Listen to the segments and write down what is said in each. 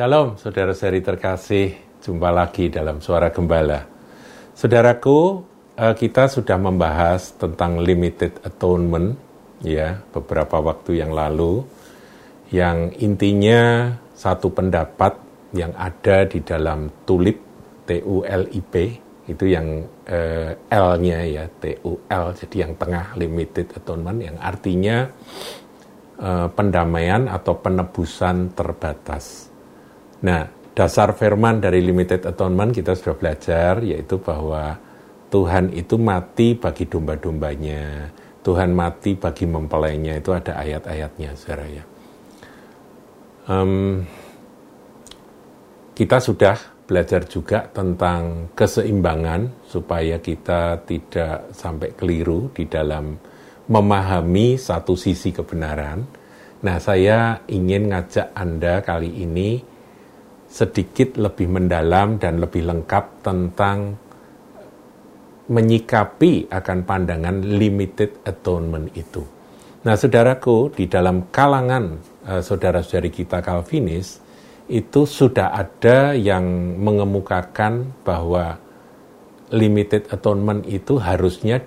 Shalom, saudara-saudari terkasih. Jumpa lagi dalam Suara Gembala. Saudaraku, eh, kita sudah membahas tentang limited atonement ya beberapa waktu yang lalu yang intinya satu pendapat yang ada di dalam tulip TULIP itu yang eh, L-nya ya TUL jadi yang tengah limited atonement yang artinya eh, pendamaian atau penebusan terbatas. Nah, dasar firman dari limited atonement kita sudah belajar yaitu bahwa Tuhan itu mati bagi domba-dombanya. Tuhan mati bagi mempelainya itu ada ayat-ayatnya, saudara ya. Um, kita sudah belajar juga tentang keseimbangan supaya kita tidak sampai keliru di dalam memahami satu sisi kebenaran. Nah, saya ingin ngajak Anda kali ini sedikit lebih mendalam dan lebih lengkap tentang menyikapi akan pandangan limited atonement itu. Nah, saudaraku, di dalam kalangan uh, saudara-saudari kita Calvinis itu sudah ada yang mengemukakan bahwa limited atonement itu harusnya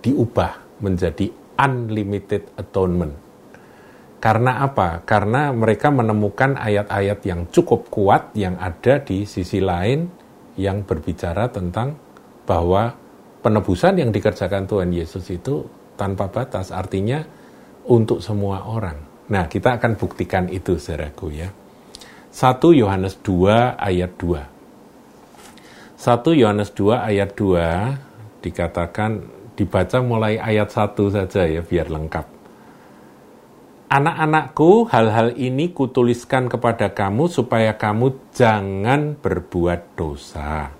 diubah menjadi unlimited atonement. Karena apa? Karena mereka menemukan ayat-ayat yang cukup kuat yang ada di sisi lain yang berbicara tentang bahwa penebusan yang dikerjakan Tuhan Yesus itu tanpa batas, artinya untuk semua orang. Nah, kita akan buktikan itu, saudaraku ya. 1 Yohanes 2 ayat 2. 1 Yohanes 2 ayat 2 dikatakan dibaca mulai ayat 1 saja ya biar lengkap. Anak-anakku, hal-hal ini kutuliskan kepada kamu supaya kamu jangan berbuat dosa.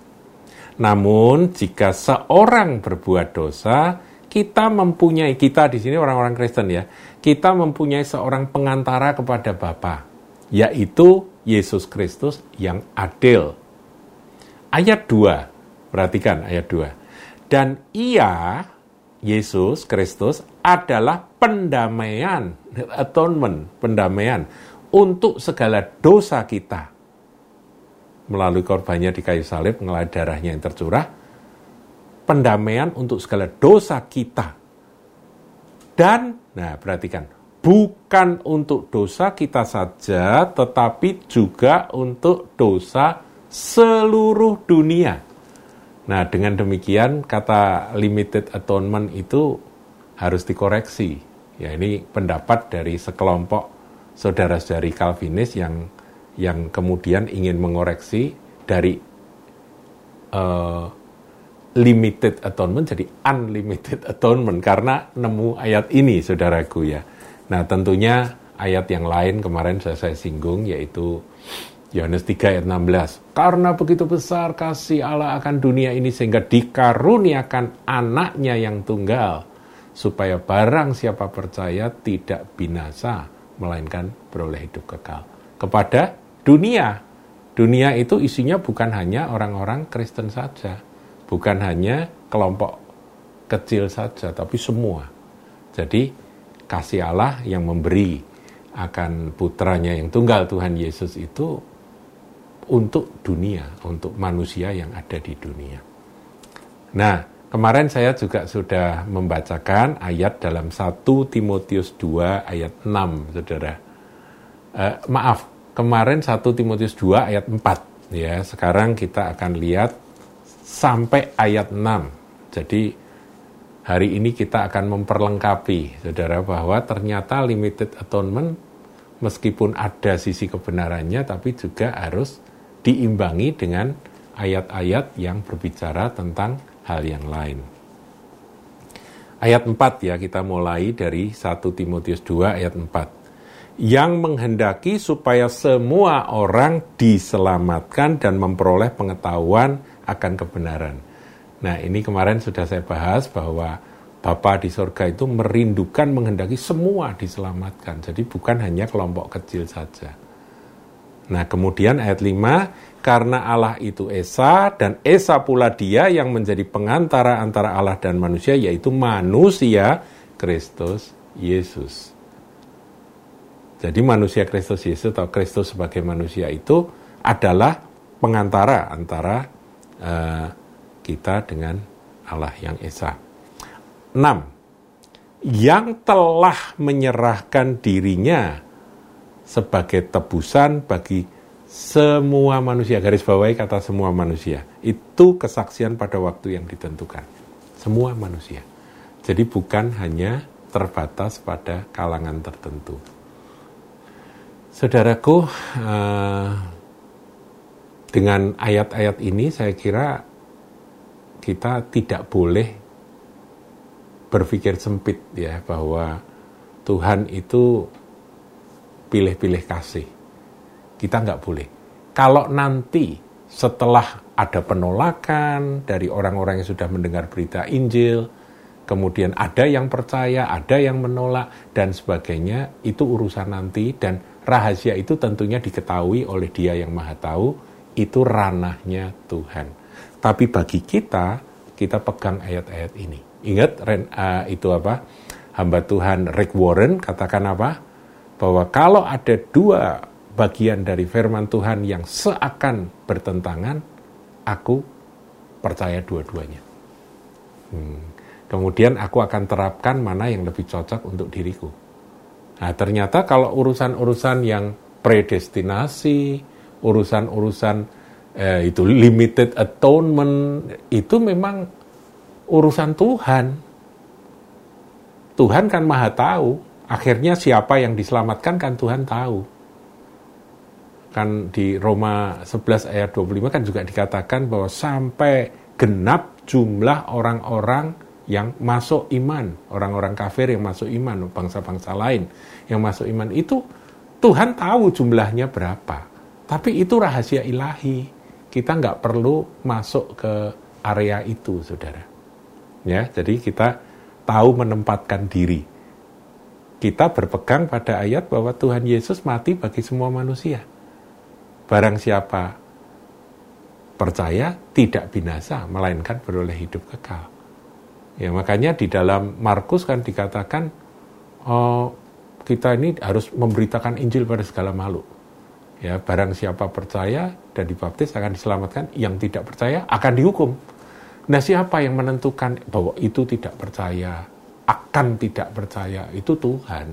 Namun, jika seorang berbuat dosa, kita mempunyai kita di sini orang-orang Kristen ya, kita mempunyai seorang pengantara kepada Bapa, yaitu Yesus Kristus yang adil. Ayat 2, perhatikan ayat 2. Dan ia Yesus Kristus adalah pendamaian, atonement, pendamaian untuk segala dosa kita. Melalui korbannya di kayu salib, melalui darahnya yang tercurah, pendamaian untuk segala dosa kita. Dan, nah perhatikan, bukan untuk dosa kita saja, tetapi juga untuk dosa seluruh dunia. Nah, dengan demikian kata limited atonement itu harus dikoreksi. Ya, ini pendapat dari sekelompok saudara-saudari Calvinis yang yang kemudian ingin mengoreksi dari uh, limited atonement jadi unlimited atonement karena nemu ayat ini saudaraku ya. Nah, tentunya ayat yang lain kemarin saya, saya singgung yaitu Yohanes 3 ayat 16. Karena begitu besar kasih Allah akan dunia ini sehingga dikaruniakan anaknya yang tunggal. Supaya barang siapa percaya tidak binasa, melainkan beroleh hidup kekal. Kepada dunia. Dunia itu isinya bukan hanya orang-orang Kristen saja. Bukan hanya kelompok kecil saja, tapi semua. Jadi kasih Allah yang memberi akan putranya yang tunggal Tuhan Yesus itu untuk dunia, untuk manusia yang ada di dunia. Nah, kemarin saya juga sudah membacakan ayat dalam 1 Timotius 2 ayat 6, Saudara. Uh, maaf, kemarin 1 Timotius 2 ayat 4 ya. Sekarang kita akan lihat sampai ayat 6. Jadi hari ini kita akan memperlengkapi Saudara bahwa ternyata limited atonement meskipun ada sisi kebenarannya tapi juga harus diimbangi dengan ayat-ayat yang berbicara tentang hal yang lain. Ayat 4 ya, kita mulai dari 1 Timotius 2 ayat 4. Yang menghendaki supaya semua orang diselamatkan dan memperoleh pengetahuan akan kebenaran. Nah ini kemarin sudah saya bahas bahwa Bapa di sorga itu merindukan menghendaki semua diselamatkan. Jadi bukan hanya kelompok kecil saja. Nah, kemudian ayat 5, karena Allah itu Esa dan Esa pula dia yang menjadi pengantara antara Allah dan manusia yaitu manusia Kristus Yesus. Jadi manusia Kristus Yesus atau Kristus sebagai manusia itu adalah pengantara antara uh, kita dengan Allah yang Esa. 6. Yang telah menyerahkan dirinya sebagai tebusan bagi semua manusia. Garis bawahi kata semua manusia. Itu kesaksian pada waktu yang ditentukan. Semua manusia. Jadi bukan hanya terbatas pada kalangan tertentu. Saudaraku, uh, dengan ayat-ayat ini saya kira kita tidak boleh berpikir sempit ya bahwa Tuhan itu pilih-pilih kasih. Kita nggak boleh. Kalau nanti setelah ada penolakan dari orang-orang yang sudah mendengar berita Injil, kemudian ada yang percaya, ada yang menolak, dan sebagainya, itu urusan nanti, dan rahasia itu tentunya diketahui oleh dia yang maha tahu, itu ranahnya Tuhan. Tapi bagi kita, kita pegang ayat-ayat ini. Ingat uh, itu apa? Hamba Tuhan Rick Warren katakan apa? Bahwa kalau ada dua bagian dari firman Tuhan yang seakan bertentangan, aku percaya dua-duanya. Hmm. Kemudian aku akan terapkan mana yang lebih cocok untuk diriku. Nah, ternyata kalau urusan-urusan yang predestinasi, urusan-urusan eh, itu limited atonement, itu memang urusan Tuhan. Tuhan kan maha tahu, akhirnya siapa yang diselamatkan kan Tuhan tahu. Kan di Roma 11 ayat 25 kan juga dikatakan bahwa sampai genap jumlah orang-orang yang masuk iman, orang-orang kafir yang masuk iman, bangsa-bangsa lain yang masuk iman itu Tuhan tahu jumlahnya berapa. Tapi itu rahasia ilahi. Kita nggak perlu masuk ke area itu, saudara. Ya, jadi kita tahu menempatkan diri kita berpegang pada ayat bahwa Tuhan Yesus mati bagi semua manusia. Barang siapa percaya tidak binasa, melainkan beroleh hidup kekal. Ya, makanya di dalam Markus kan dikatakan oh, kita ini harus memberitakan Injil pada segala makhluk. Ya, barang siapa percaya dan dibaptis akan diselamatkan, yang tidak percaya akan dihukum. Nah, siapa yang menentukan bahwa itu tidak percaya, akan tidak percaya itu Tuhan.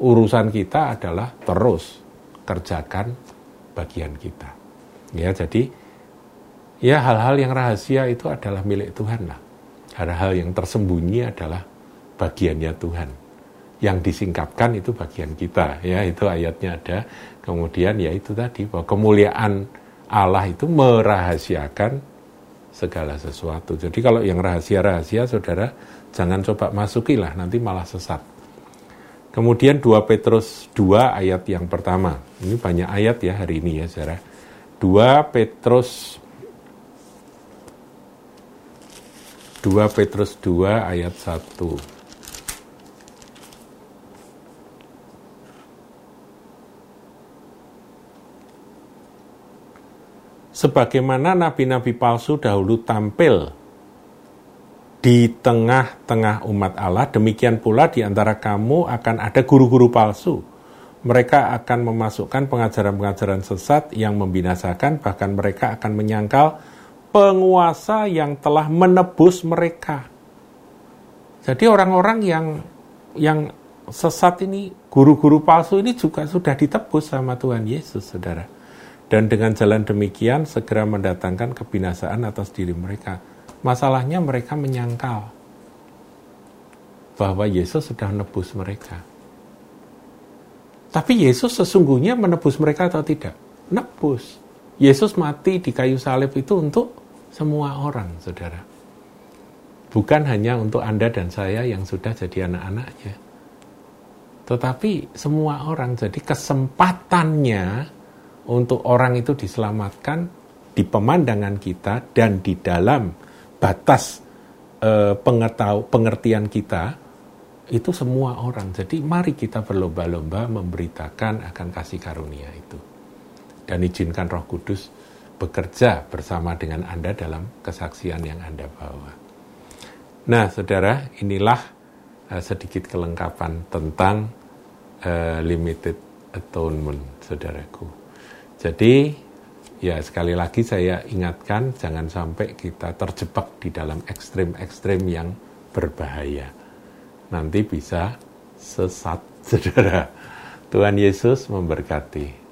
Urusan kita adalah terus kerjakan bagian kita. Ya, jadi ya hal-hal yang rahasia itu adalah milik Tuhan lah. Hal-hal yang tersembunyi adalah bagiannya Tuhan. Yang disingkapkan itu bagian kita, ya itu ayatnya ada. Kemudian ya itu tadi bahwa kemuliaan Allah itu merahasiakan segala sesuatu. Jadi kalau yang rahasia-rahasia, saudara, Jangan coba masukilah, nanti malah sesat. Kemudian 2 Petrus 2 ayat yang pertama. Ini banyak ayat ya hari ini ya saudara. 2 Petrus 2 Petrus 2 ayat 1. sebagaimana nabi-nabi palsu dahulu tampil di tengah-tengah umat Allah, demikian pula di antara kamu akan ada guru-guru palsu. Mereka akan memasukkan pengajaran-pengajaran sesat yang membinasakan, bahkan mereka akan menyangkal penguasa yang telah menebus mereka. Jadi orang-orang yang yang sesat ini, guru-guru palsu ini juga sudah ditebus sama Tuhan Yesus, saudara. Dan dengan jalan demikian segera mendatangkan kebinasaan atas diri mereka Masalahnya mereka menyangkal bahwa Yesus sudah menebus mereka. Tapi Yesus sesungguhnya menebus mereka atau tidak? Nebus. Yesus mati di kayu salib itu untuk semua orang, saudara. Bukan hanya untuk Anda dan saya yang sudah jadi anak-anaknya. Tetapi semua orang, jadi kesempatannya untuk orang itu diselamatkan di pemandangan kita dan di dalam batas pengetahu, pengertian kita itu semua orang. Jadi mari kita berlomba-lomba memberitakan akan kasih karunia itu. Dan izinkan Roh Kudus bekerja bersama dengan Anda dalam kesaksian yang Anda bawa. Nah, Saudara, inilah uh, sedikit kelengkapan tentang uh, limited atonement, saudaraku. Jadi, ya sekali lagi saya ingatkan, jangan sampai kita terjebak di dalam ekstrim-ekstrim yang berbahaya. Nanti bisa sesat, saudara. Tuhan Yesus memberkati.